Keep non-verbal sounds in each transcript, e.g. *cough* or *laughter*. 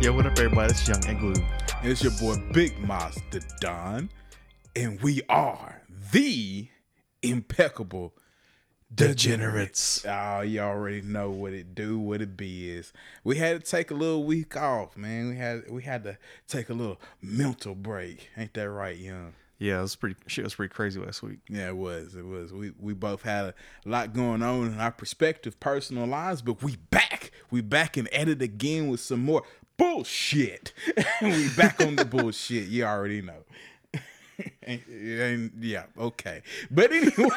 Yo, what up, everybody? It's Young and Glue. And it's your boy Big Master Don. And we are the impeccable Degenerates. Oh, you already know what it do, what it be is. We had to take a little week off, man. We had we had to take a little mental break. Ain't that right, Young? Yeah, it was pretty. Shit was pretty crazy last week. Yeah, it was. It was. We we both had a lot going on in our perspective, personal lives, but we back. We back and at it again with some more bullshit. *laughs* we back on the bullshit. You already know. *laughs* and, and- yeah, okay. But anyway, *laughs*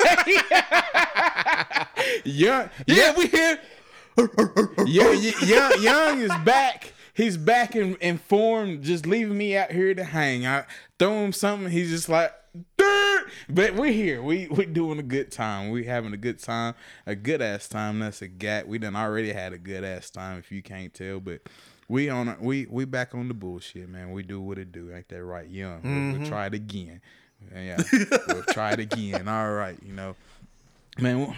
young, yeah, we here. yeah, young, young is back. He's back in, in form, just leaving me out here to hang. I throw him something, he's just like, "Dirt!" but we're here. We we doing a good time. We having a good time, a good ass time. That's a gat. We done already had a good ass time, if you can't tell. But we on a- we we back on the bullshit, man. We do what it do. Ain't that right, young? We'll, we'll mm-hmm. try it again. Yeah, *laughs* we'll try it again. All right, you know man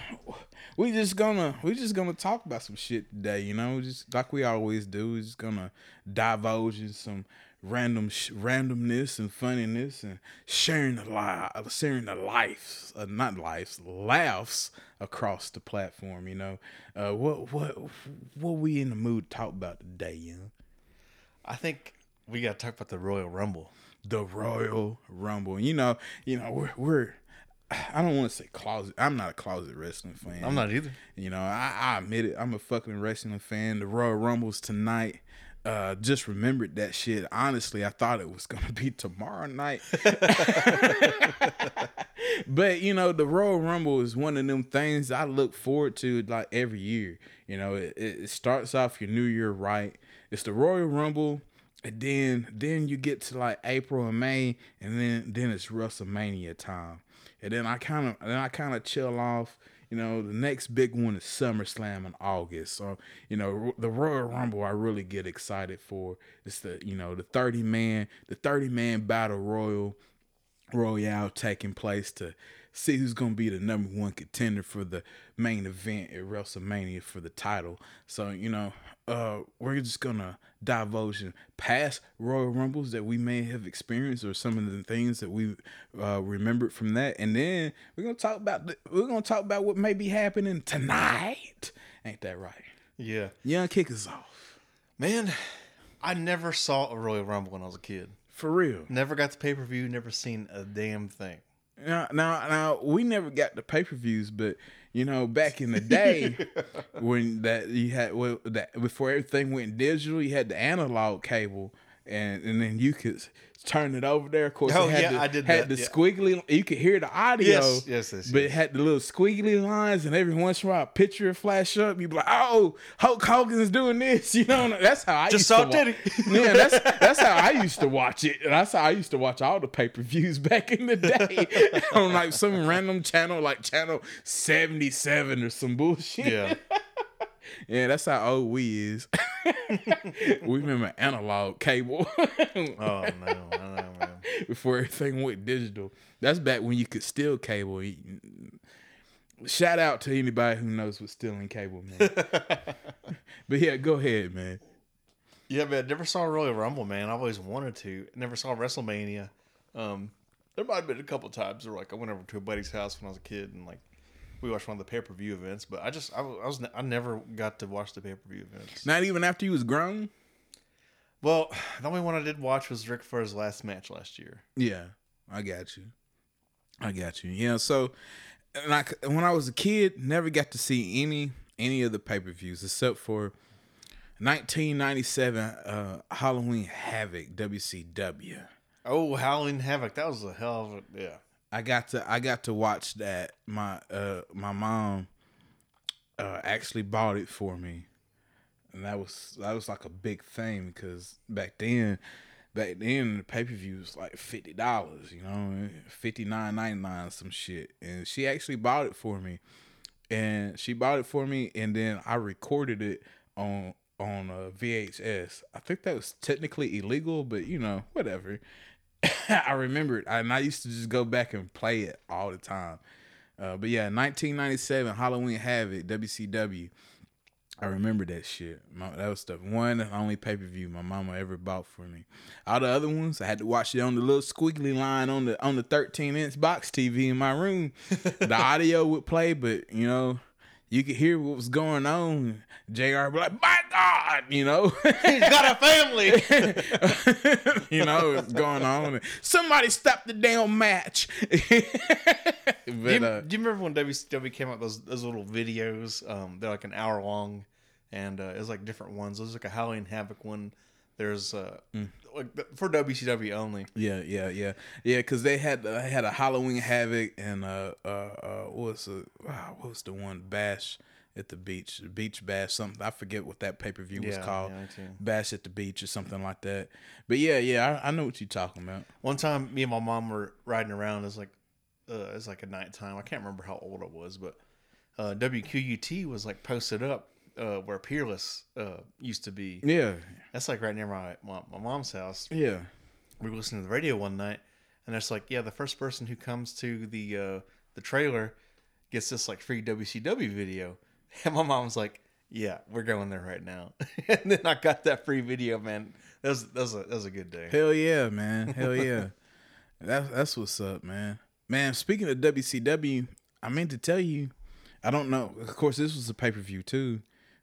we just gonna we just gonna talk about some shit today you know just like we always do we just gonna divulge in some random sh- randomness and funniness and sharing the li- sharing the lives uh, not lives laughs across the platform you know uh what what what we in the mood to talk about today you know I think we got to talk about the Royal Rumble. the Royal Rumble. You know, you know, we're we're *sighs* I don't want to say closet. I'm not a closet wrestling fan. I'm not either. You know, I, I admit it. I'm a fucking wrestling fan. The Royal Rumbles tonight. Uh, just remembered that shit. Honestly, I thought it was gonna be tomorrow night. *laughs* but you know, the Royal Rumble is one of them things I look forward to like every year. You know, it, it it starts off your new year right. It's the Royal Rumble, and then then you get to like April and May, and then then it's WrestleMania time. And then I kind of then I kind of chill off. You know, the next big one is SummerSlam in August. So, you know, the Royal Rumble I really get excited for. It's the, you know, the 30 man, the 30 man battle royal royale taking place to see who's going to be the number one contender for the main event at WrestleMania for the title. So, you know, uh, we're just to divulge past Royal Rumbles that we may have experienced or some of the things that we uh, remembered from that. And then we're to talk about the, we're to talk about what may be happening tonight. Ain't that right? Yeah, Young kick us off. man. I never saw a Royal Rumble when I was a kid. For real. Never got the pay per view. Never seen a damn thing. Now, now, now, we never got the pay per views, but you know, back in the day when that you had well, that before everything went digital, you had the analog cable, and and then you could turn it over there. Of course, Oh, it had yeah, the, I did had that, the yeah. squiggly. You could hear the audio. Yes, yes, yes, But it had the little squiggly lines, and every once in a while, a picture flash up. You'd be like, "Oh, Hulk Hogan's doing this," *laughs* you know. That's how I Just used saw Teddy. yeah, that's *laughs* that's how I used to watch it. And that's how I used to watch all the pay per views *laughs* back in the day on like some random channel, like channel seventy seven or some bullshit. Yeah, yeah, that's how old we is. *laughs* we remember analog cable *laughs* oh no, I know, man. before everything went digital. That's back when you could steal cable. Shout out to anybody who knows what stealing cable means. *laughs* but yeah, go ahead, man. Yeah, man. Never saw a Royal Rumble, man. I always wanted to. Never saw WrestleMania. Um, there might have been a couple times where like I went over to a buddy's house when I was a kid and like we watched one of the pay per view events. But I just I, was- I never got to watch the pay per view events. Not even after you was grown. Well, *sighs* the only one I did watch was Ric Flair's last match last year. Yeah, I got you. I got you. Yeah. So, and I, when I was a kid, never got to see any any of the pay per views except for 1997 uh, Halloween Havoc WCW. Oh, Halloween Havoc! That was a hell of a yeah. I got to I got to watch that. My uh my mom uh actually bought it for me. And that was that was like a big thing because back then back then the pay per view was like fifty dollars, you know, fifty nine ninety nine some shit. And she actually bought it for me. And she bought it for me and then I recorded it on on uh, VHS. I think that was technically illegal, but you know, whatever. *laughs* I remember it, and I used to just go back and play it all the time. Uh, but yeah, 1997 Halloween Havoc WCW. I remember that shit. My, that was the one and only pay per view my mama ever bought for me. All the other ones, I had to watch it on the little squiggly line on the on the 13 inch box TV in my room. *laughs* the audio would play, but you know, you could hear what was going on. Jr. be like, "My God," you know, *laughs* He's got a family. *laughs* you know what's going on. Somebody stop the damn match. *laughs* but do, you, uh, do you remember when WCW came out those those little videos? Um, they're like an hour long, and uh, it was like different ones. There's like a Halloween Havoc one. There's uh, Mm. like for WCW only. Yeah, yeah, yeah, yeah. Because they had uh, had a Halloween Havoc and uh, uh, uh what was the wow, what was the one Bash at the beach, Beach Bash something. I forget what that pay per view was Yeah, called. yeah. Bash at the beach or something like that. But yeah, yeah, I, I know what you're talking about. One time, me and my mom were riding around. It was like, uh, it was like a nighttime. I can't remember how old I was, but uh, WQUT was like posted up uh, where Peerless uh, used to be. Yeah, That's like right near my, my my mom's house. yeah. We were listening to the radio one night, and it's like, yeah, the first person who comes to the uh, the trailer gets this like free WCW video. *laughs* And my mom's like, yeah, we're going there right now. *laughs* and then I got that free video, man. That was that was a, that was a good day. Hell yeah, man. Hell yeah. *laughs* that's that's what's up, man. Man, speaking of WCW, I meant to tell you, I don't know. Of course, this was a pay per view too,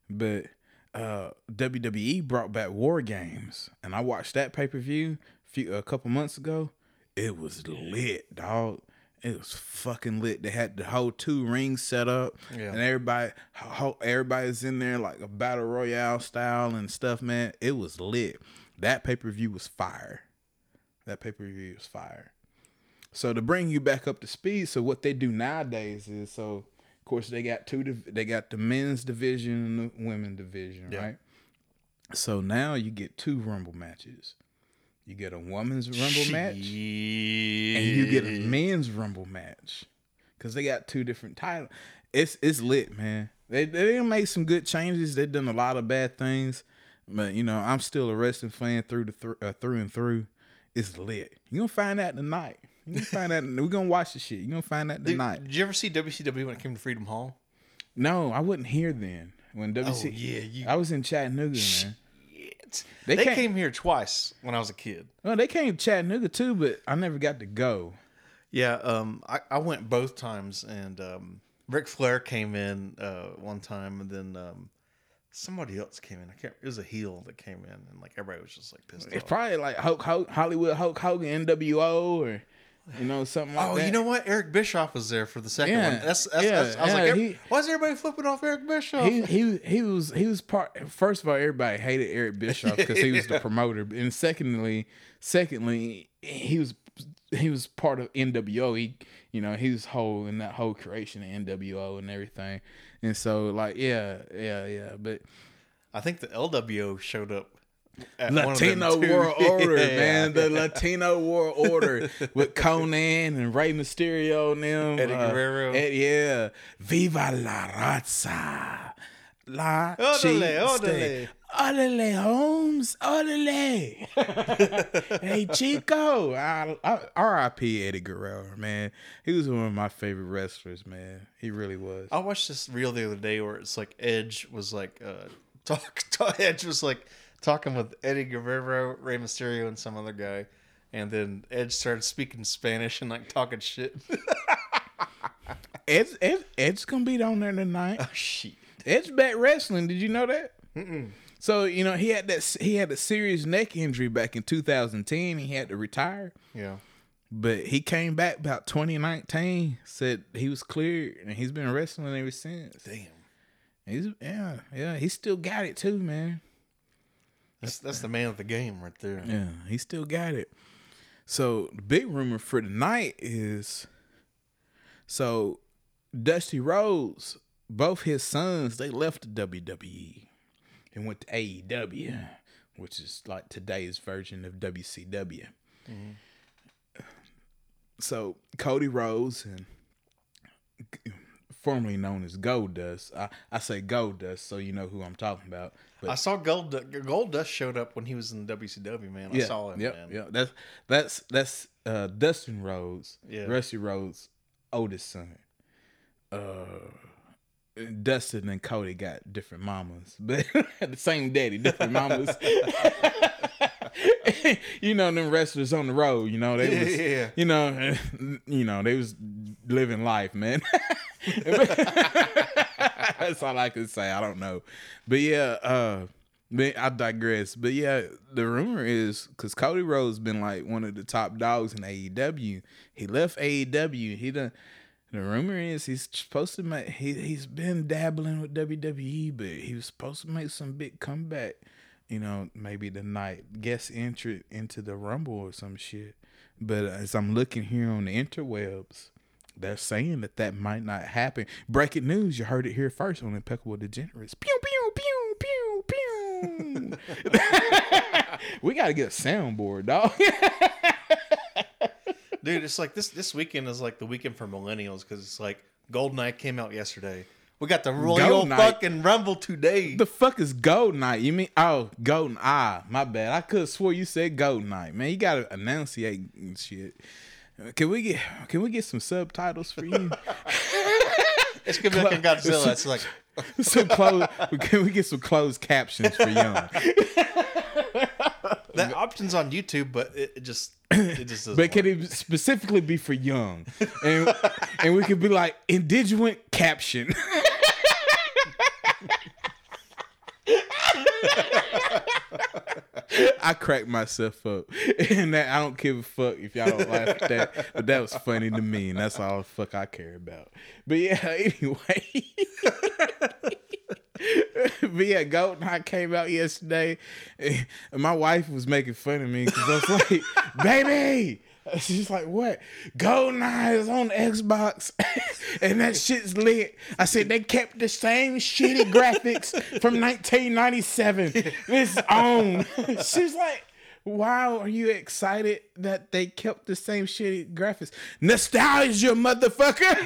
but uh, WWE brought back War Games, and I watched that pay per view few a couple months ago. It was lit, dog. It was fucking lit. They had the whole two rings set up, Yeah. and everybody, ho- everybody's in there like a battle royale style and stuff. Man, it was lit. That pay per view was fire. That pay per view was fire. So to bring you back up to speed, so what they do nowadays is so, of course, they got two. They got the men's division and the women's division, Yeah. right? So now you get two rumble matches. You get a women's rumble match, and you get a men's rumble match, because they got two different titles. It's it's lit, man. They they made some good changes. They've done a lot of bad things, but you know I'm still a wrestling fan through the thr uh, through and through. It's lit. You gonna find out tonight. You gonna find out. We're gonna watch the shit. You gonna find out Did, tonight. did you ever see WCW when it came to Freedom Hall? No, I wasn't here then when WC. Oh, yeah, you- I was in Chattanooga, man. They They, can't- came here twice when I was a kid. Well, they came to Chattanooga too, but I never got to go. Yeah, um, I, I went both times, and um, Ric Flair came in uh, one time, and then um, somebody else came in. I can't. It was a heel that came in, and like everybody was just like pissed It's off. probably like Hulk, Hulk, Hollywood Hulk Hogan, NWO, or you know something like Oh, that. you know what? Eric Bischoff was there for the second Yeah, one. That's, that's, yeah, that's I was yeah, like, he- why is everybody flipping off Eric Bischoff? he he he was he was part. First of all, everybody hated Eric Bischoff because he was the *laughs* promoter, and secondly, secondly, he was he was part of NWO. He you know he was whole in that whole creation of NWO and everything, and so like yeah yeah yeah, but I think the LWO showed up. At one of them, Latino. World *laughs* Order, Yeah. man. The *laughs* Latino World Order with Konnan and Rey Mysterio and them. Eddie uh, Guerrero. Ed- yeah. Viva la raza. La chiste. orderly. Orderly, Holmes. Orderly. *laughs* hey, Chico. R.I.P. Eddie Guerrero, man. He was one of my favorite wrestlers, man. He really was. I watched this reel the other day where it's like Edge was like uh talk, talk Edge was like talking with Eddie Guerrero, Rey Mysterio, and some other guy, and then Edge started speaking Spanish and like talking shit. Ed's, Ed, Ed's going to be on there tonight. *laughs* oh shit! Edge back wrestling. Did you know that? So you know he had that he had a serious neck injury back in 2010. He had to retire, Yeah, but he came back about 2019. Said he was cleared, and he's been wrestling ever since. damn. He's yeah yeah he still got it too, man. That's that's the man of the game right there. Yeah, he still got it. So the big rumor for tonight is so Dusty Rhodes, both his sons, they left the WWE and went to AEW, which is like today's version of WCW. Mm-hmm. So Cody Rhodes and formerly known as Gold Dust. I, I say Gold Dust so you know who I'm talking about. But I saw Gold Gold Dust showed up when he was in WCW. Man, I saw him. Man. yep. That's that's that's uh, Dustin Rhodes, Yeah. Rusty Rhodes' oldest son. Uh, Dustin and Cody got different mamas, *laughs* but the same daddy, different mamas. *laughs* you know them wrestlers on the road. You know they was, Yeah. you know, *laughs* you know they was living life, man. *laughs* That's all I can say. I don't know, but yeah, uh, I digress. But yeah, the rumor is because Cody Rhodes been like one of the top dogs in AEW. He left AEW. He done. The rumor is he's supposed to make. He he's been dabbling with WWE, but he was supposed to make some big comeback. You know, maybe the night guest entry into the Rumble or some shit. But as I'm looking here on the interwebs, they're saying that that might not happen. Breaking news! You heard it here first on Impeccable Degenerates. Pew pew pew pew pew. *laughs* we gotta get a soundboard, dog. *laughs* Dude, it's like this this weekend is like the weekend for millennials because it's like Goldeneye came out yesterday. We got the Royal fucking Rumble today. the fuck is Gold Night? You mean oh Golden Eye? My bad. I could have swore you said Gold Night. Man, you gotta enunciate shit. Can we get can we get some subtitles for you? *laughs* it's gonna be like in Godzilla. It's like *laughs* some closed, can we get some closed captions for young? *laughs* that option's on YouTube, but it, it just it just doesn't. But can work. it specifically be for young? And and we could be like indigent caption. I cracked myself up, *laughs* and that I don't give a fuck if y'all don't laugh at that. But that was funny to me, and that's all the fuck I care about. But yeah, *laughs* anyway. *laughs* but yeah, Golden Eye came out yesterday, and my wife was making fun of me because I was like, "Baby." *laughs* She's like, what? Eye is on Xbox *laughs* and that shit's lit. I said, they kept the same shitty *laughs* graphics from 1997. It's on. She's like, why are you excited that they kept the same shitty graphics? Nostalgia, motherfucker.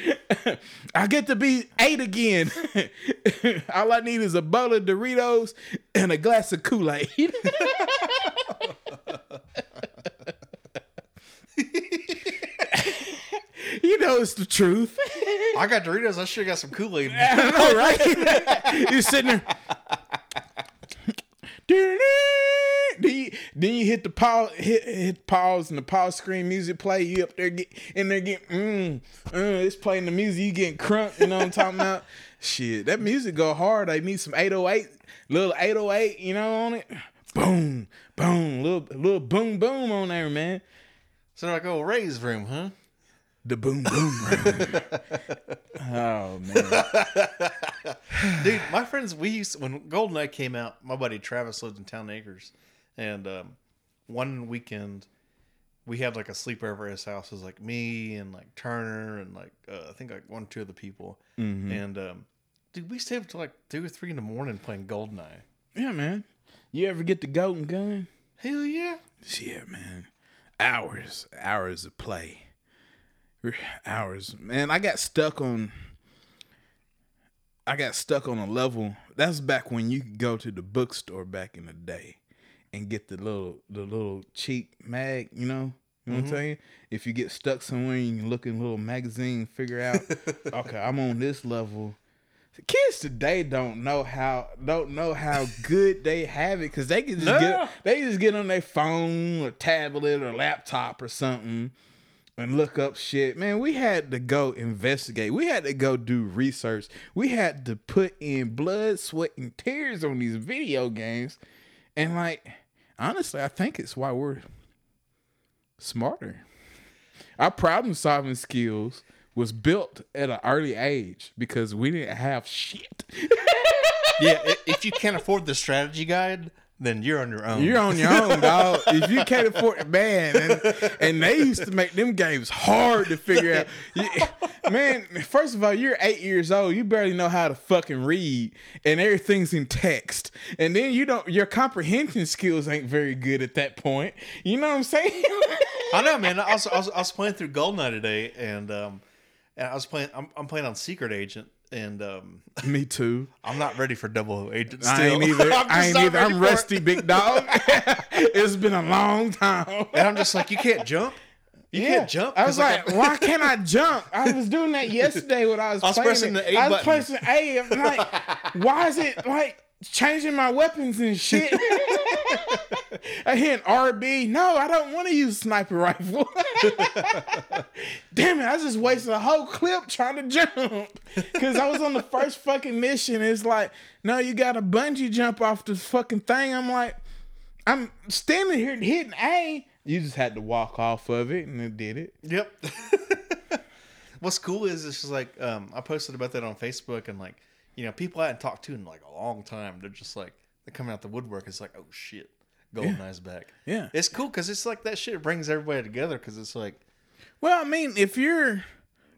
*laughs* I get to be eight again. *laughs* All I need is a bowl of Doritos and a glass of Kool Aid. *laughs* you know it's the truth. I got Doritos. I should have got some Kool Aid. I know, right? You're sitting there. Then you, then you hit the pause, hit, hit pause, and the pause screen music play. You up there get in there get mm, uh, it's playing the music. You getting crunk. You know what I'm talking about? *laughs* Shit, that music go hard. I need some 808, little 808. You know on it. Boom, boom, little little boom, boom on there, man. So like, oh, Ray's room, huh? The boom, boom. *laughs* oh man. Dude, my friends, we used when Goldeneye came out. My buddy Travis lived in Town Acres, and um, one weekend we had like a sleepover at his house. It was like me and like Turner and like uh, I think like one or two other people. And um, dude, we stayed up till like two or three in the morning playing Goldeneye. Yeah, man. You ever get the golden gun? Hell yeah! Yeah, man. Hours, hours of play. Hours, man. I got stuck on. I got stuck on a level. That's back when you could go to the bookstore back in the day, and get the little the little cheap mag. You know, you know what I'm mm-hmm. saying. If you get stuck somewhere, and you can look in a little magazine, figure out. *laughs* okay, I'm on this level. Kids today don't know how don't know how good they have it because they can just No. get they just get on their phone or tablet or laptop or something and look up shit. Man, we had to go investigate. We had to go do research. We had to put in blood, sweat, and tears on these video games. And like, honestly, I think it's why we're smarter. Our problem solving skills was built at an early age because we didn't have shit. Yeah, if you can't afford the strategy guide, then you're on your own. You're on your own, *laughs* dog. If you can't afford it, man, and, and they used to make them games hard to figure out. You- *laughs* man, first of all, you're eight years old. You barely know how to fucking read, and everything's in text. And then you don't. Your comprehension skills ain't very good at that point. You know what I'm saying? I know, man. I was, I was I was playing through Goldeneye today, and um, and I was playing. I'm, I'm playing on Secret Agent, and um, *laughs* Me too. I'm not ready for Double Agent. Still. I ain't *laughs* either. I'm I ain't either. I'm for it. rusty, big dog. *laughs* it's been a long time. and I'm just like, you can't jump. You can't jump. I was 'cause, like, why can't I jump? I was doing that yesterday when I was, I was playing pressing it. the A I was button. pressing A. I'm like, why is it like changing my weapons and shit? *laughs* I hit RB. No, I don't want to use sniper rifle. *laughs* Damn it! I just wasted a whole clip trying to jump because I was on the first fucking mission. It's like, no, you got to bungee jump off the fucking thing. I'm like, I'm standing here hitting A. You just had to walk off of it, and it did it. Yep. *laughs* What's cool is it's just like um, I posted about that on Facebook and like you know people I hadn't talked to in like a long time. They're just like they're coming out the woodwork. It's like oh shit, Goldeneye's back. Yeah. it's cool because it's like that shit brings everybody together because it's like Well, I mean, if you're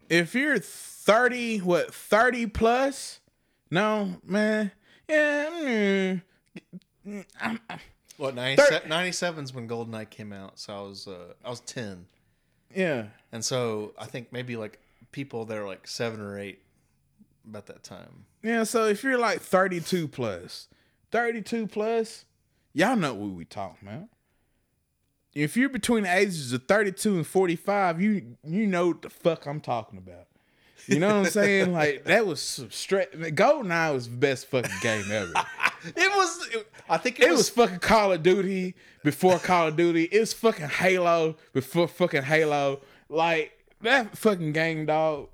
if you're thirty, what thirty plus? No, man. Yeah. mm, I'm- I'm- what 97, 97's when Goldeneye came out. So I was uh, I was ten, yeah. and so I think maybe like people that are like seven or eight about that time. Yeah. So if you're like thirty-two plus, thirty-two plus, y'all know what we talking about. If you're between the ages of thirty-two and forty-five, you you know what the fuck I'm talking about. You know what I'm saying? *laughs* Like that was some straight. GoldenEye was the best fucking game ever. *laughs* It was. It, I think it, It was fucking Call of Duty before Call of Duty. It was fucking Halo before fucking Halo. Like that fucking game, dog.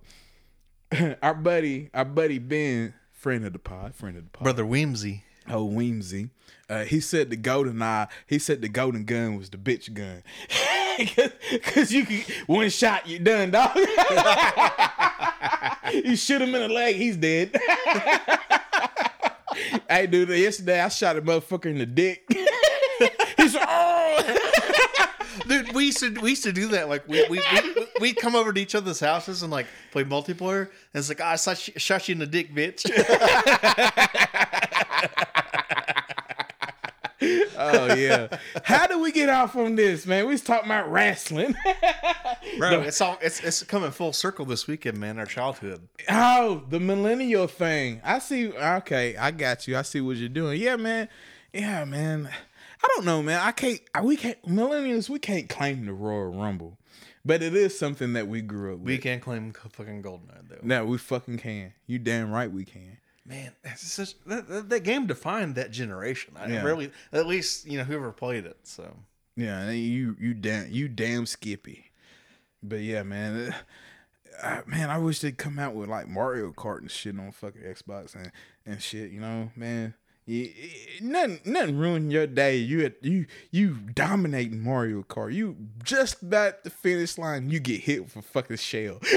*laughs* our buddy, our buddy Ben, friend of the pod, friend of the pod. brother Weemsy. Oh, Weemsy. Uh, he said the golden eye. He said the golden gun was the bitch gun. *laughs* Cause you can one shot, you done, dog. *laughs* you shoot him in the leg, he's dead. hey, dude, yesterday I shot a motherfucker in the dick. he's like, oh. Dude, we used to we used to do that. Like we we we we'd come over to each other's houses and like play multiplayer. And it's like, "Ah, I shot you, shot you in the dick, bitch. *laughs* oh yeah. How do we get off on this, man? We was talking about wrestling. Bro, it's all it's it's coming full circle this weekend, man. Our childhood. Oh, the millennial thing. I see. Okay, I got you. I see what you're doing. Yeah, man. Yeah, man. I don't know, man. I can't. I- We can't. Millennials. We can't claim the Royal Rumble, but it is something that we grew up with. We can't claim fucking Goldeneye though. No, we fucking can. You damn right we can. Man, it's such, that, that, that game defined that generation. I Yeah. really, at least you know whoever played it. So Yeah, you you damn you damn Skippy. But yeah, man. uh, man, I wish they'd come out with like Mario Kart and shit on fucking Xbox and, and shit. You know, man. You, nothing, nothing ruined your day. You you you dominating Mario Kart. You just about the finish line. You get hit with a fucking shell. and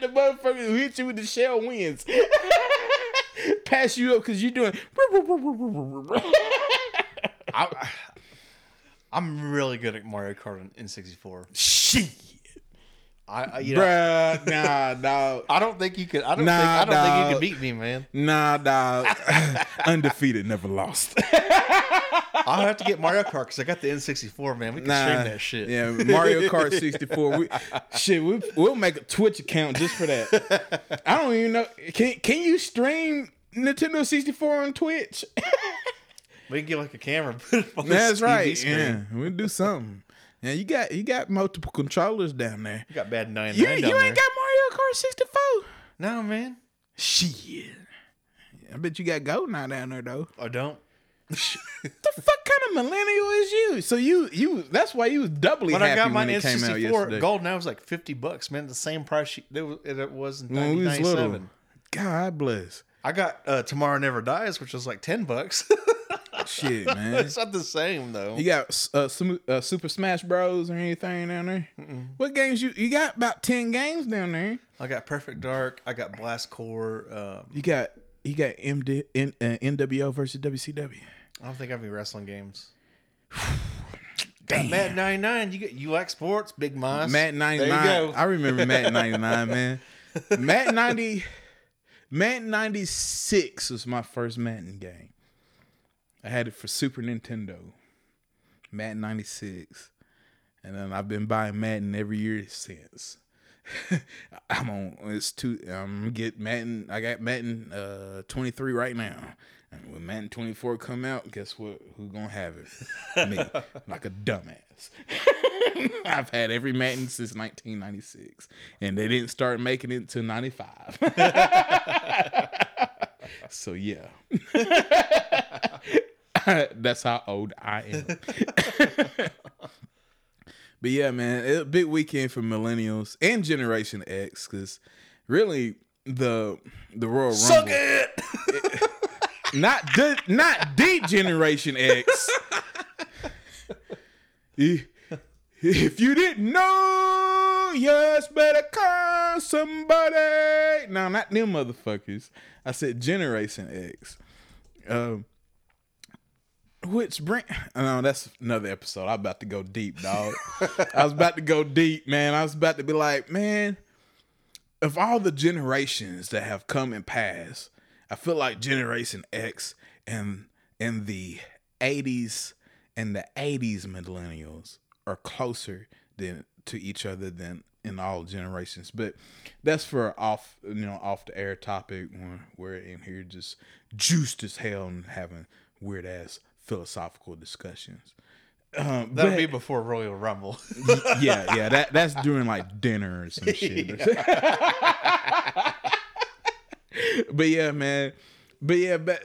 *laughs* the motherfucker who hit you with the shell wins. *laughs* Pass you up because you're doing. *laughs* I, I'm really good at Mario Kart on N64. Shit. I, I you know, Bruh, nah, *laughs* dog. I don't think you could. I don't Nah, think. I don't think you could beat me, man. Nah, dog. *laughs* Undefeated, never lost. *laughs* I'll have to get Mario Kart because I got the N64, man. We can stream that shit. Yeah, Mario Kart 64. We, shit, we, we'll make a Twitch account just for that. I don't even know. Can can you stream Nintendo 64 on Twitch? We can get like a camera. Put it on the That's TV right. screen. Yeah, we'll do something. Yeah, you got you got multiple controllers down there. You got bad nine. You, you there. ain't got Mario Kart 64. no, man. Shit. I bet you got gold now down there though. I don't. *laughs* the fuck kind of millennial is you? So you you that's why you was doubly When happy I got my when it came out N64, yesterday. Gold now was like 50 bucks, man. The same price it was, it was in when we 1997. God bless. I got uh, Tomorrow Never Dies, which was like 10 bucks. *laughs* Shit, *laughs* man. it's not the same, though. You got uh, some, uh, Super Smash Bros or anything down there? What games you you got? About ten games down there. I got Perfect Dark. I got Blast Corps. Um, You got you got MD, N, uh, NWO versus WCW. I don't think I have any wrestling games. *sighs* Damn. Mad 99, you get you like sports, Big Mice. Matt ninety nine. I remember Matt *laughs* ninety nine, man. Matt ninety, Matt ninety six was my first Madden game. I had it for Super Nintendo. Madden ninety six, and then I've been buying Madden every year since. *laughs* I'm on. It's two. I'm get Madden. I got Madden uh 23 right now. And when Madden 24 come out, guess what? Who gonna have it? Me, *laughs* like a dumbass. *laughs* I've had every Madden since 1996, and they didn't start making it until 95. so yeah, *laughs* that's how old I am. *laughs* *laughs* but yeah, man, it, a big weekend for millennials and Generation X because really the the Royal Rumble. Suck it. not the not the Generation X. if you didn't know, yes, better call somebody. No, not them motherfuckers. I said Generation X. Um, which bring no, that's another episode. I'm about to go deep, dog. I was about to go deep, man. I was about to be like, man, of all the generations that have come and passed, I feel like Generation X and and the 80s and the 80s millennials are closer than to each other than in all generations. But that's for off you know off the air topic when we're in here just juiced as hell and having weird ass philosophical discussions. Um, That'll but- be before Royal Rumble. yeah, yeah. That that's during like dinner or some *laughs* shit. *laughs* but yeah, man. But yeah, but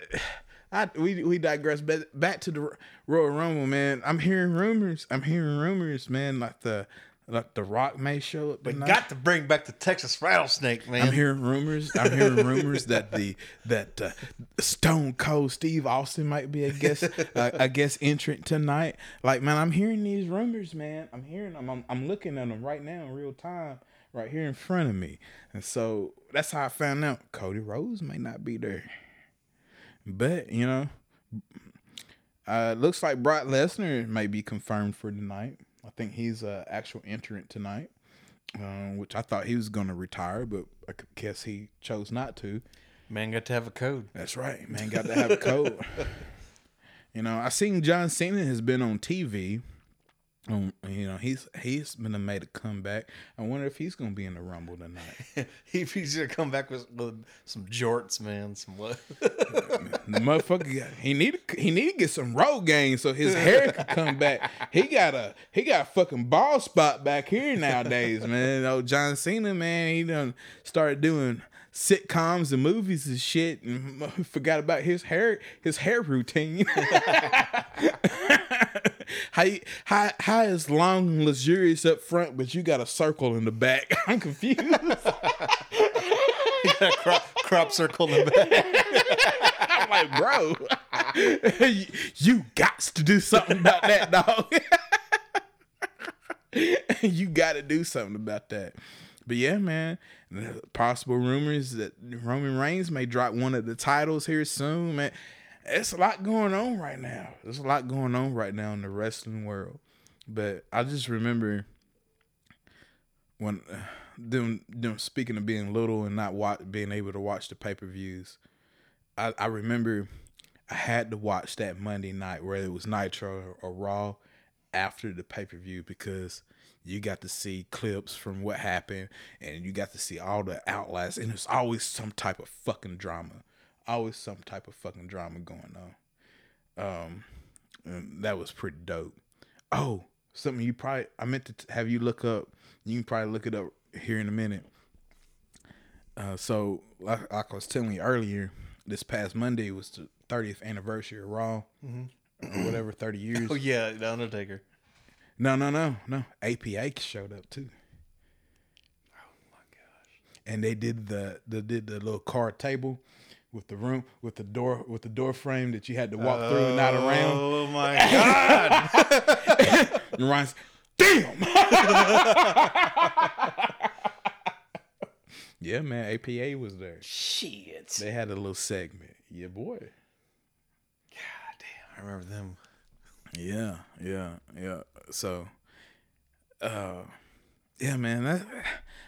I we we digress. But back to the Royal Rumble, man. I'm hearing rumors. I'm hearing rumors, man. Like the like the Rock may show up. We tonight. got to bring back the Texas rattlesnake, man. I'm hearing rumors. I'm hearing rumors that the that uh, Stone Cold Steve Austin might be a guest uh, a guest entrant tonight. Like man, I'm hearing these rumors, man. I'm hearing them. I'm, I'm looking at them right now in real time, right here in front of me. And so that's how I found out Cody Rhodes may not be there. But you know, uh, looks like Brock Lesnar may be confirmed for tonight. I think he's an actual entrant tonight um, which I thought he was going to retire, but I guess he chose not to. Man got to have a code. That's right, man. Got to have a code. *laughs* you know, I seen John Cena has been on TV. Um, you know, he's he's been made a comeback. I wonder if he's going to be in the Rumble tonight. If he's gonna come back with, with some jorts, man, some what? the *laughs* motherfucker, got- he need he need to get some Rogaine so his hair can come back. He got a he got a fucking ball spot back here nowadays, man. Oh, John Cena, man, he done started doing sitcoms and movies and shit, and *laughs* forgot about his hair his hair routine. *laughs* how, you, how how is long and luxurious up front, but you got a circle in the back? *laughs* I'm confused. *laughs* crop, crop circle in the back. I'm like, bro, you, *laughs* you got to do something about that, dog. you got to do something about that. But yeah, man, the possible rumors that Roman Reigns may drop one of the titles here soon, man. It's a lot going on right now. There's a lot going on right now in the wrestling world. But I just remember when *sighs* them them speaking of being little and not watch, being able to watch the pay per views. I, I remember I had to watch that Monday night, whether it was Nitro or, or Raw, after the pay per view because you got to see clips from what happened and you got to see all the outlets, and there's always some type of fucking drama, always some type of fucking drama going on. Um, and that was pretty dope. Oh, something you probably I meant to t- have you look up. You can probably look it up here in a minute. Uh, so like, like I was telling you earlier, this past Monday was the 30th anniversary of Raw, or whatever, 30 *clears throat* years. Oh yeah, the Undertaker. No, no, no, no. APA showed up too, Oh my gosh. and they did the they did the little card table with the room with the door with the door frame that you had to walk through and not around. Oh *laughs* my god. And Ryan's, damn. *laughs* yeah, man. APA was there. Shit. They had a little segment. Yeah, boy. God damn, I remember them. Yeah, yeah, yeah. So, uh, yeah, man. That,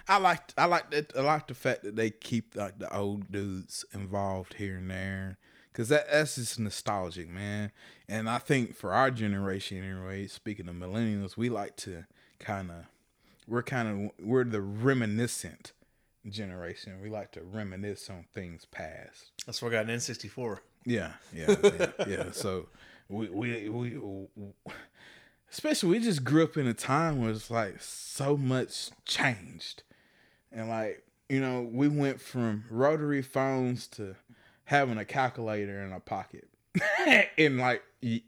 I like I like that. I like the fact that they keep like the old dudes involved here and there, cause that that's just nostalgic, man. And I think for our generation, anyway, speaking of millennials, we like to kind of we're kind of we're the reminiscent generation. We like to reminisce on things past. That's why I got an N64. Yeah, yeah, yeah. yeah. *laughs* So we, we we especially we just grew up in a time where it's like so much changed, and like you know we went from rotary phones to having a calculator in our pocket *laughs* in like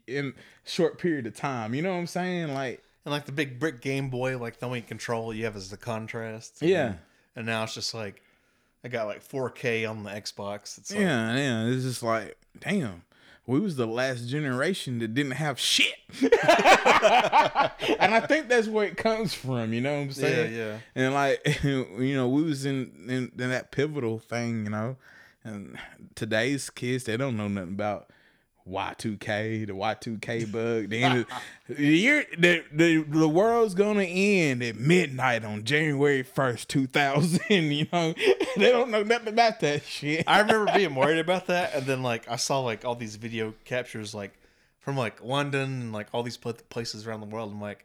in short period of time. You know what I'm saying? Like And like the big brick Game Boy, like the only control you have is the contrast. yeah. And now it's just like I got like 4K on the Xbox. It's like, Yeah, yeah. It's just like, damn, we was the last generation that didn't have shit. *laughs* *laughs* and I think that's where it comes from, you know what I'm yeah, saying? yeah. And like, *laughs* you know, we was in, in in that pivotal thing, you know. And today's kids, they don't know nothing about Y2K, the Y2K bug. The end of the year, the, the the world's gonna end at midnight on January first, two thousand. *laughs* You know, *laughs* they don't know nothing about that shit. I remember *laughs* being worried about that, and then like I saw like all these video captures like from like London and like all these places around the world. I'm like,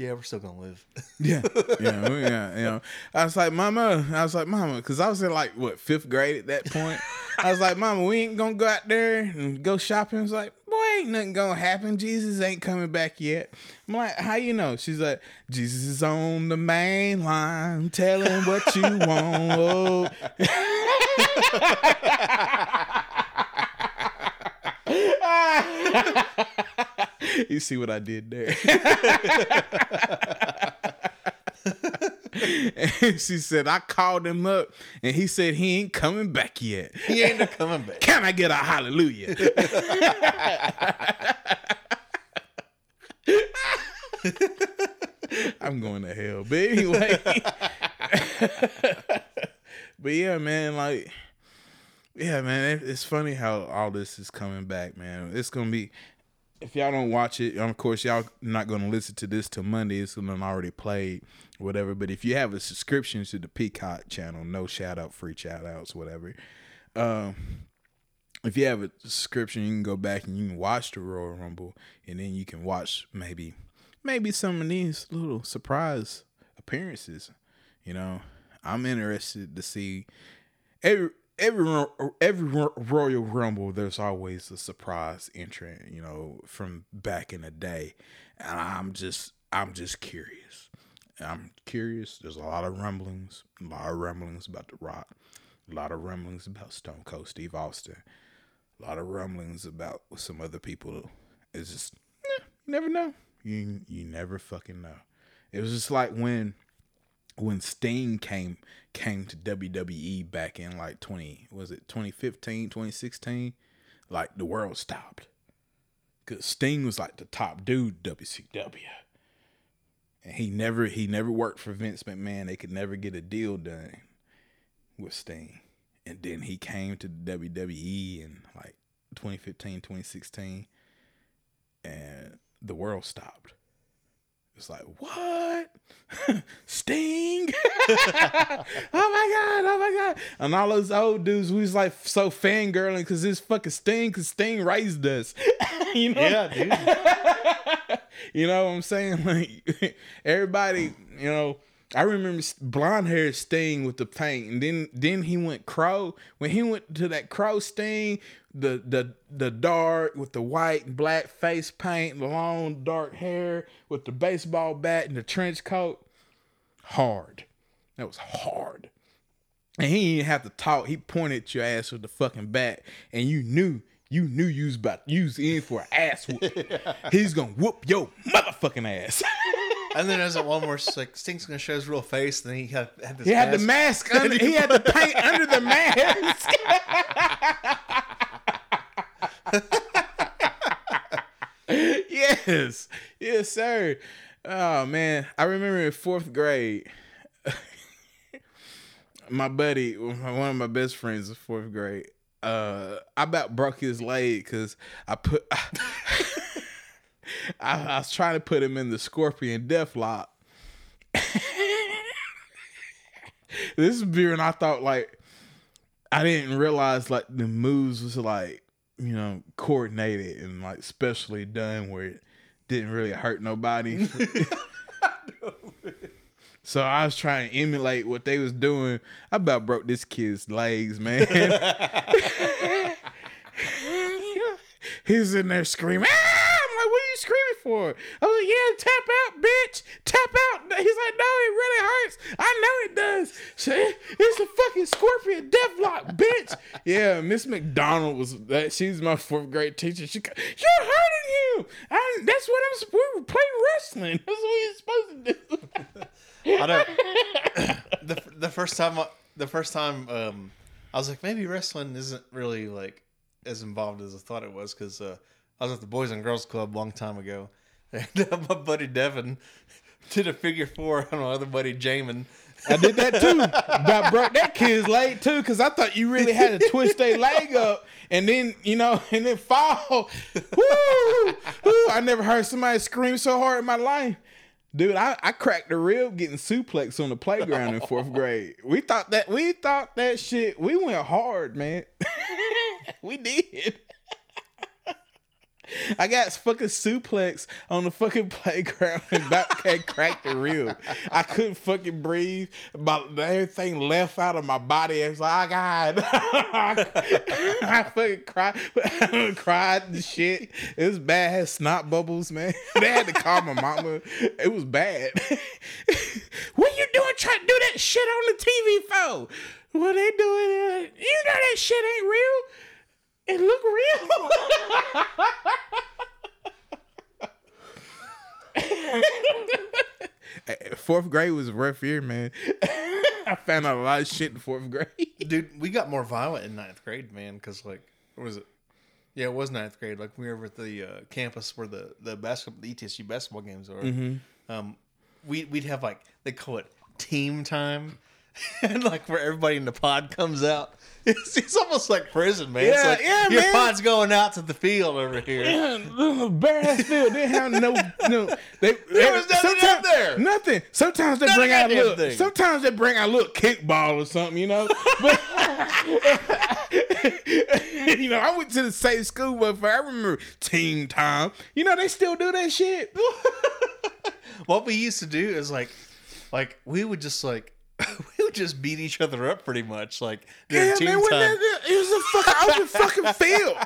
yeah, we're still gonna live. *laughs* Yeah, yeah, yeah, you know. I was like, Mama, I was like, Mama, because I was in like what fifth grade at that point. I was like, Mama, we ain't gonna go out there and go shopping. I was like, Boy, ain't nothing gonna happen. Jesus ain't coming back yet. I'm like, How you know? She's like, Jesus is on the main line, telling what you *laughs* want. *laughs* you see what I did there? and she said, I called him up and he said he ain't coming back yet. he ain't coming back. Can I get a hallelujah? I'm going to hell. But anyway. but yeah, man, like, yeah, man, it's funny how all this is coming back, man. It's going to be, if y'all don't watch it, of course, y'all not to listen to this till Monday. It's to already played, whatever. But if you have a subscription to the Peacock channel, no shout out, free shout outs, whatever. Um, if you have a subscription, you can go back and you can watch the Royal Rumble, and then you can watch maybe, maybe some of these little surprise appearances. You know, I'm interested to see every every every Royal Rumble. There's always a surprise entrant. You know, from back in the day, and I'm just I'm just curious. I'm curious. There's a lot of rumblings, a lot of rumblings about The Rock, a lot of rumblings about Stone Cold Steve Austin, a lot of rumblings about some other people. It's just eh, you never know. You you never fucking know. It was just like when when Sting came came to WWE back in like 20 was it 2015 2016 like the world stopped. Cuz Sting was like the top dude WCW and he never he never worked for Vince McMahon. They could never get a deal done with Sting. And then he came to WWE in like 2015 2016 and the world stopped it's like what? *laughs* Sting? *laughs* Oh my god oh my god. And all those old dudes we was like so fangirling because this fucking Sting because Sting raised us. *laughs* You know? Yeah, dude. you know what I'm saying? Like everybody, you know, I remember blonde hair Sting with the paint, and then then he went crow. When he went to that crow Sting, the the the dark with the white and black face paint, the long dark hair with the baseball bat and the trench coat, hard. That was hard. And he didn't have to talk. He pointed at your ass with the fucking bat, and you knew, you knew you was about you was in for an ass whoop. *laughs* He's gonna whoop your motherfucking ass. *laughs* And then there's one where it's like Sting's gonna show his real face, and then he had, had this. he had the mask. under. He had the paint under the mask. *laughs* yes, yes, sir. Oh man, I remember in fourth grade. *laughs* my buddy, one of my best friends in fourth grade, uh, I about broke his leg because I put, *laughs* I, I was trying to put him in the scorpion death lock. this is beer, and I thought like I didn't realize like the moves was like you know coordinated and like specially done where it didn't really hurt nobody. *laughs* So I was trying to emulate what they was doing. I about broke this kid's legs, man. *laughs* *laughs* He's in there screaming. Ah! You screaming for? I was like, yeah, tap out, bitch. Tap out. He's like, no, it really hurts. I know it does. So it's a fucking scorpion deathlock, bitch. yeah, Miss McDonald was that. She's my fourth grade teacher. She, you're hurting him. I, that's what I'm. sup- We were playing wrestling. *laughs* That's what you're supposed to do. I know. *laughs* the the first time the first time um, I was like maybe wrestling isn't really like as involved as I thought it was because uh, I was at the Boys and Girls Club a long time ago, *laughs* and uh, my buddy Devin *laughs* did a figure four on my other buddy Jamin. I did that too. About broke that kid's leg too, because I thought you really had to twist their leg up and then, you know, *laughs* and then fall. Woo! Woo! I never heard somebody scream so hard in my life. Dude, I, I cracked the rib getting suplex on the playground in fourth grade. We thought that we thought that shit. We went hard, man. we did. I got fucking suplex on the fucking playground and about had cracked the rib. I couldn't fucking breathe. About everything left out of my body. I was like, oh God. *laughs* I fucking cried, *laughs* cried and shit. It was bad. Had snot bubbles, man. *laughs* They had to call my mama. It was bad. what you doing trying to do that shit on the TV for? What they doing? You know that shit ain't real. It look real. *laughs* fourth grade was a rough year, man. I found out a lot of shit in fourth grade. Dude, we got more violent in ninth grade, man. Because like, what was it? Yeah, it was ninth grade. Like we were over at the uh, campus where the the basketball, the ETSU basketball games are. Um, we we'd have like they call it team time, *laughs* and like where everybody in the pod comes out. *laughs* It's, it's almost like prison, man. it's Yeah, like yeah, your man. pod's going out to the field over here. Bare ass field didn't have no no. They, *laughs* There was nothing out there. Nothing. Sometimes they Not a bring out a little. thing. Sometimes they bring out a little kickball or something, you know. But you know, I went to the same school, but I remember team time. You know, they still do that shit. what we used to do is like, like we would just like. Would just beat each other up pretty much, like Yeah, man, when time. that, it was a fucking *laughs* open fucking field.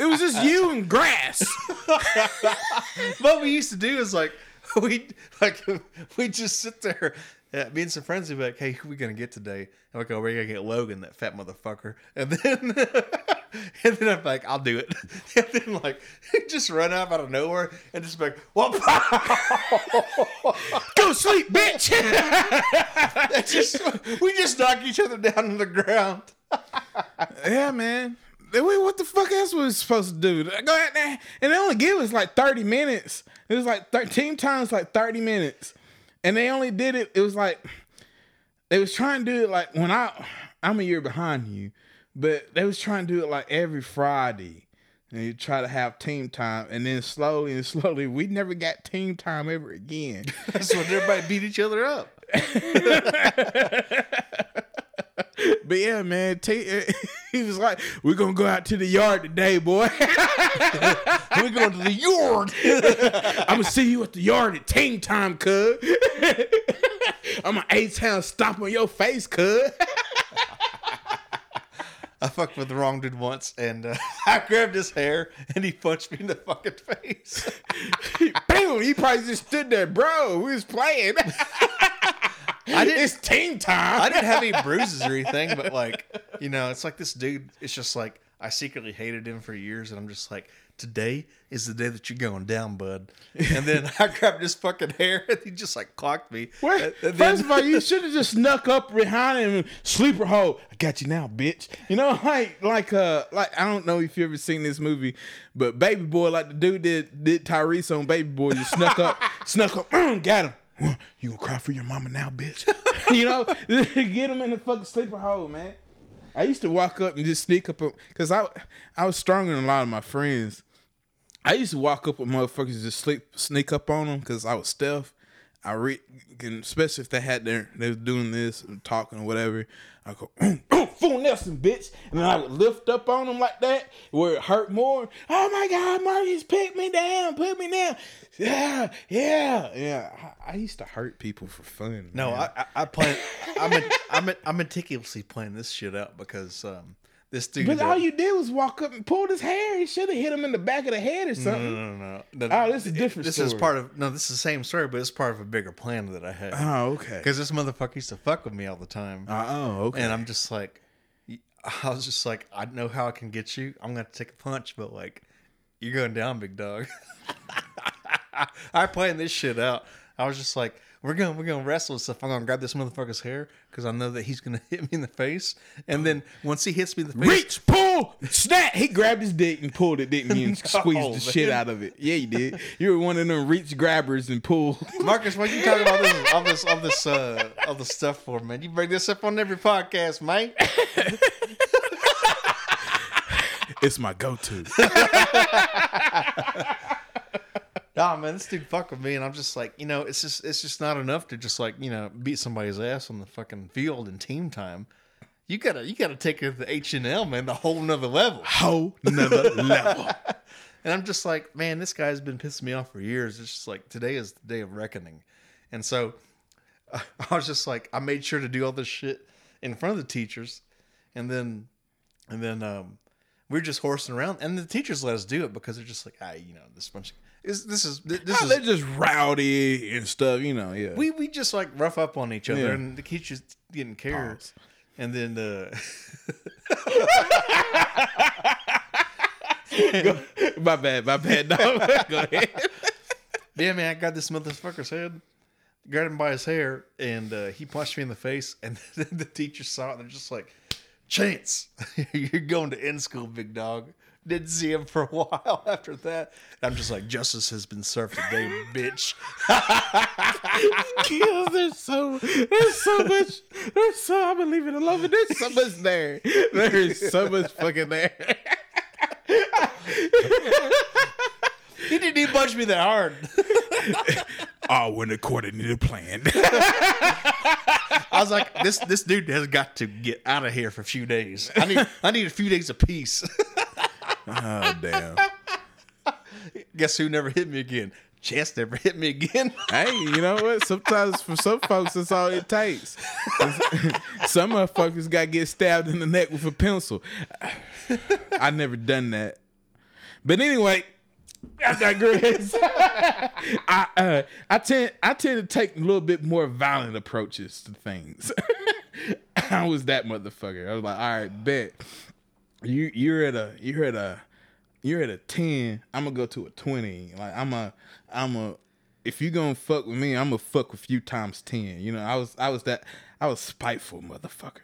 It was just you and grass. *laughs* what we used to do is like *laughs* we like we just sit there. Yeah, me and some friends would be like, "Hey, who we gonna get today?" And we go, "We're gonna get Logan, that fat motherfucker." *laughs* And then, *laughs* and then I'm like, "I'll do it." *laughs* And then like, just run out out of nowhere and just be like, "What?" Go sleep, bitch. just we just knock each other down on the ground. Yeah, man. What the fuck else was we supposed to do? Go out there, and they only give us like thirty minutes. It was like thirteen times, like thirty minutes, and they only did it. It was like they was trying to do it like when I I'm a year behind you, but they was trying to do it like every Friday. And you try to have team time, and then slowly and *laughs* slowly, we never got team time ever again. *laughs* That's when everybody beat each other up. *laughs* But yeah, man, t- *laughs* he was like, "We're gonna go out to the yard today, boy. *laughs* We're going to the yard. *laughs* I'm gonna see you at the yard at team time, cuz. I'm an eight town stomp on your face, cuz. I fucked with the wrong dude once, and uh, I grabbed his hair, and he punched me in the fucking face. Bam! He probably just stood there, bro. We was playing. I didn't. it's team time. I didn't have any bruises or anything, but like, you know, it's like this dude. It's just like I secretly hated him for years, and I'm just like, today is the day that you're going down, bud. And then I *laughs* grabbed his fucking hair, and he just like clocked me. And- and First of all, you should have just snuck up behind him, sleeper hold. I got you now, bitch. You know, *laughs* like, like, uh, like I don't know if you ever seen this movie, but Baby Boy, like the dude did did Tyrese on Baby Boy, you snuck up, *laughs* snuck up, *clears throat* got him. You gonna cry for your mama now, bitch? *laughs* you know, *laughs* get him in the fucking sleeper hold, man. I used to walk up and just sneak up, on because I I was stronger than a lot of my friends. I used to walk up with motherfuckers and just sleep, sneak up on them because I was stealth. I read, and especially if they had their, they was doing this and talking or whatever. I go, *clears throat* full nelson, bitch, and then I would lift up on them like that where it hurt more. Oh my God, Marcus, pick me down, put me down. Yeah, yeah, yeah. I, I used to hurt people for fun. No, man. I, I, I plan. I'm, a, I'm, a, I'm meticulously planning this shit out because um, this dude. But all you did was walk up and pulled his hair. He should have hit him in the back of the head or something. no, no, no, no. Oh, this is a different This is part of no. This is the same story, but it's part of a bigger plan that I had. Oh, okay. Because this motherfucker used to fuck with me all the time, Uh, oh, okay. and I'm just like, *laughs* I was just like, I know how I can get you. I'm gonna take a punch, but like, you're going down, big dog. *laughs* I planned this shit out. I was just like, we're gonna we're gonna wrestle and stuff. I'm gonna grab this motherfucker's hair because I know that he's gonna *laughs* hit me in the face, and then once he hits me in the face, Reach, pull, snap. He grabbed his dick and pulled it, didn't he? And *laughs* squeezed the man. shit out of it. Yeah, you did. You were one of them reach grabbers and pull. *laughs* Marcus, what you talking about this all this all this uh all this stuff for, man? You bring this up on every podcast, man. it's my go-to. Nah, man, this dude fuck with me, and I'm just like, you know, it's just it's just not enough to just like you know beat somebody's ass on the fucking field in team time. You gotta you gotta take it to the H and L, man, the whole nother level. Whole nother *laughs* level. And I'm just like, man, this guy's been pissing me off for years. It's just like today is the day of reckoning, and so *laughs* I was just like, I made sure to do all this shit in front of the teachers, and then and then um, we were just horsing around, and the teachers let us do it because they're just like, I, you know, this bunch of is this is this Oh, is they're just rowdy and stuff, you know. Yeah. we we just like rough up on each other, Yeah. and the teachers didn't care. Pause. And then uh, my bad, my bad. No, *laughs* go ahead. yeah, man, I got this motherfucker's head, grabbed him by his hair, and uh, he punched me in the face. And *laughs* then the teacher saw it, and they're just like, "Chance, *laughs* you're going to end school, big dog." Didn't see him for a *laughs* while after that. I'm just like, justice has been served today, bitch. *laughs* Kills, there's so there's so much there's so I'm gonna leave it alone, but there's so much there. There's so much fucking there. He didn't even punch me that hard. *laughs* All went according to the plan. I was like, this this dude has got to get out of here for a few days. I need I need a few days of peace. Oh damn. Guess who never hit me again? Chance never hit me again. *laughs* Hey, you know what? Sometimes for some folks, that's all it takes. *laughs* some motherfuckers got to get stabbed in the neck with a pencil. I never done that. But anyway, I digress. *laughs* I uh, I tend I tend to take a little bit more violent approaches to things. I was that motherfucker. I was like, all right, bet you you're at a you're at a you're at a 10 i'm gonna go to a 20 like i'm a i'm a if you gonna fuck with me i'm gonna fuck with you times 10 you know i was i was that i was spiteful motherfucker.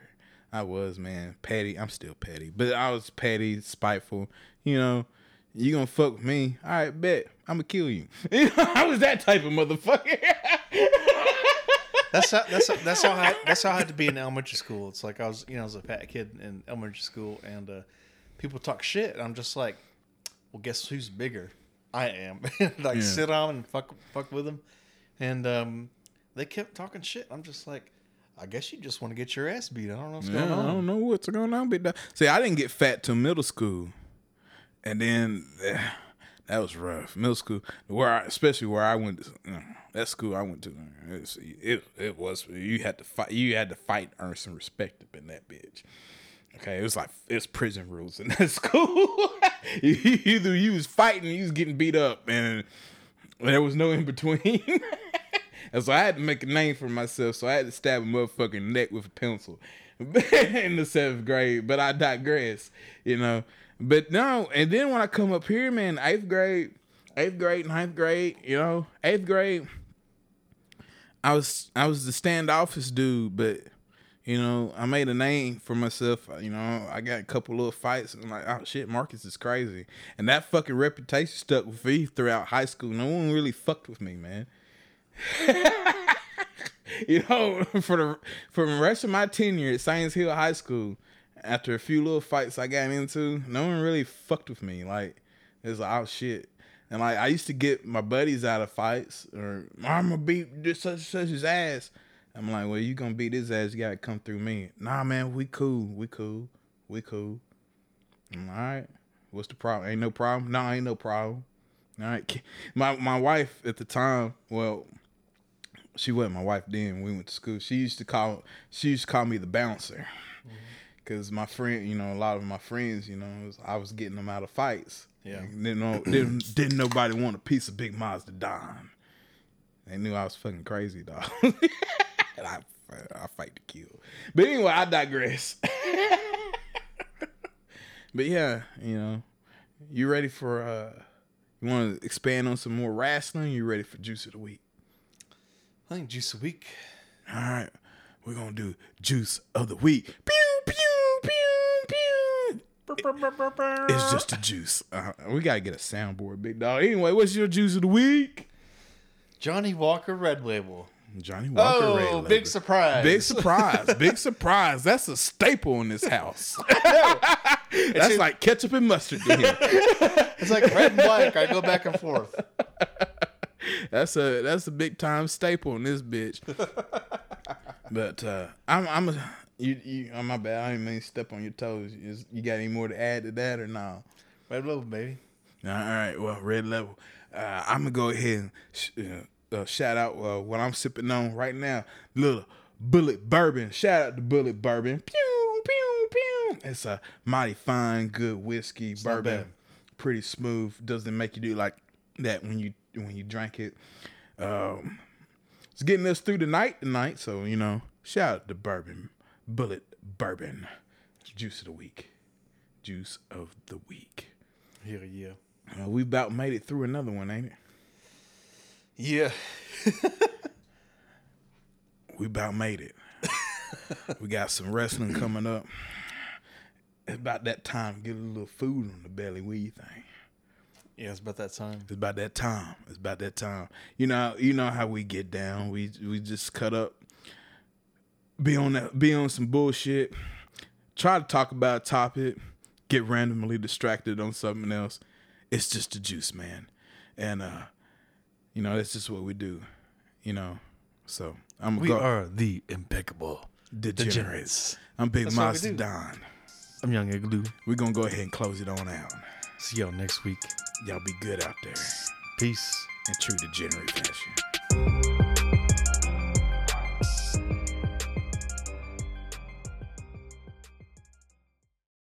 I was man. Petty. I'm still petty. But i was petty spiteful. You know you gonna fuck with me? All right bet. I'm gonna kill you. You *laughs* know, i was that type of motherfucker *laughs* That's how that's how, that's how I *laughs* that's how I had to be in elementary school. It's like I was you know I was a fat kid in elementary school, and uh, people talk shit. And I'm just like, well, guess who's bigger? I am. *laughs* like Yeah. sit on and fuck fuck with them, and um, they kept talking shit. I'm just like, I guess you just want to get your ass beat. I don't know what's Yeah, going I on. don't know what's going on. But see, I didn't get fat till middle school, and then eh, that was rough. Middle school, where I, especially where I went, to, that school I went to, it it was you had to fight. You had to fight, earn some respect up in that bitch. Okay, it was like it's prison rules in *laughs* that school. *laughs* Either you was fighting, you was getting beat up, and there was no in between. *laughs* And so I had to make a name for myself. So I had to stab a motherfucking neck with a pencil in the seventh grade. But I digress, you know. But no, and then when I come up here, man, eighth grade, eighth grade, ninth grade, you know, eighth grade, I was I was the standoffish dude, but you know, I made a name for myself. You know, I got a couple little fights, and I'm like, oh shit, Marcus is crazy, and that fucking reputation stuck with me throughout high school. No one really fucked with me, man. *laughs* you know, *laughs* for the for the rest of my tenure at Science Hill High School, after a few little fights I got into, no one really fucked with me. Like it's like oh shit. And like I used to get my buddies out of fights or I'm gonna beat this such and such his ass. I'm like, well, you gonna beat his ass, you gotta come through me. Nah man, we cool, we cool, we cool. I'm like, all right. What's the problem? Ain't no problem? Nah, ain't no problem. All right. My my wife at the time, well, she wasn't my wife then. We went to school. She used to call she used to call me the bouncer. Mm-hmm. Cause my friend, you know, a lot of my friends, you know, was, I was getting them out of fights. Yeah. Didn't know, didn't didn't nobody want a piece of Big Mazda Don. They knew I was fucking crazy, dog. *laughs* and I I fight to kill. But anyway, I digress. *laughs* but yeah, you know, you ready for uh you want to expand on some more wrestling? You ready for Juice of the Week? I think Juice a Week. All right, we're gonna do Juice of the Week. Pew It's just a juice. Uh, we gotta get a soundboard, big dog. Anyway, what's your Juice of the Week? Johnnie Walker Red Label. Johnnie Walker. Oh, Red Label. big surprise. Big surprise. Big surprise. That's a staple in this house. *laughs* That's like ketchup and mustard to him. *laughs* It's like red and black. I go back and forth. *laughs* That's a that's a big time staple in this bitch. But uh I'm I'm a you you oh my bad. I didn't mean to step on your toes. Is, you got any more to add to that or no? Red level, baby. All right. Well, red level. Uh, I'm gonna go ahead and sh- uh, uh, shout out uh, what I'm sipping on right now. Little Bulleit Bourbon. Shout out to Bulleit Bourbon. Pew pew pew. It's a mighty fine, good whiskey not bourbon. Pretty smooth. Doesn't make you do like that when you when you drink it. Um, it's getting us through the night tonight. So you know, shout out to Bourbon Bulleit Bourbon. Juice of the week. Juice of the week. Yeah, yeah. Uh, we about made it through another one, ain't it? Yeah. *laughs* We about made it. *laughs* we got some wrestling coming up. It's about that time. to Get a little food on the belly. What do you think? Yeah, it's about that time. It's about that time. It's about that time. You know, you know how we get down. We we just cut up, be on that, be on some bullshit. Try to talk about a topic, get randomly distracted on something else. It's just the juice, man. And uh, you know, that's just what we do. You know, so I'm gonna We go are the impeccable degenerates. degenerates. I'm Big That's Monster. Don. I'm Young Igloo. We're gonna go ahead and close it on out. See y'all next week. Y'all be good out there Peace. and true degenerate fashion.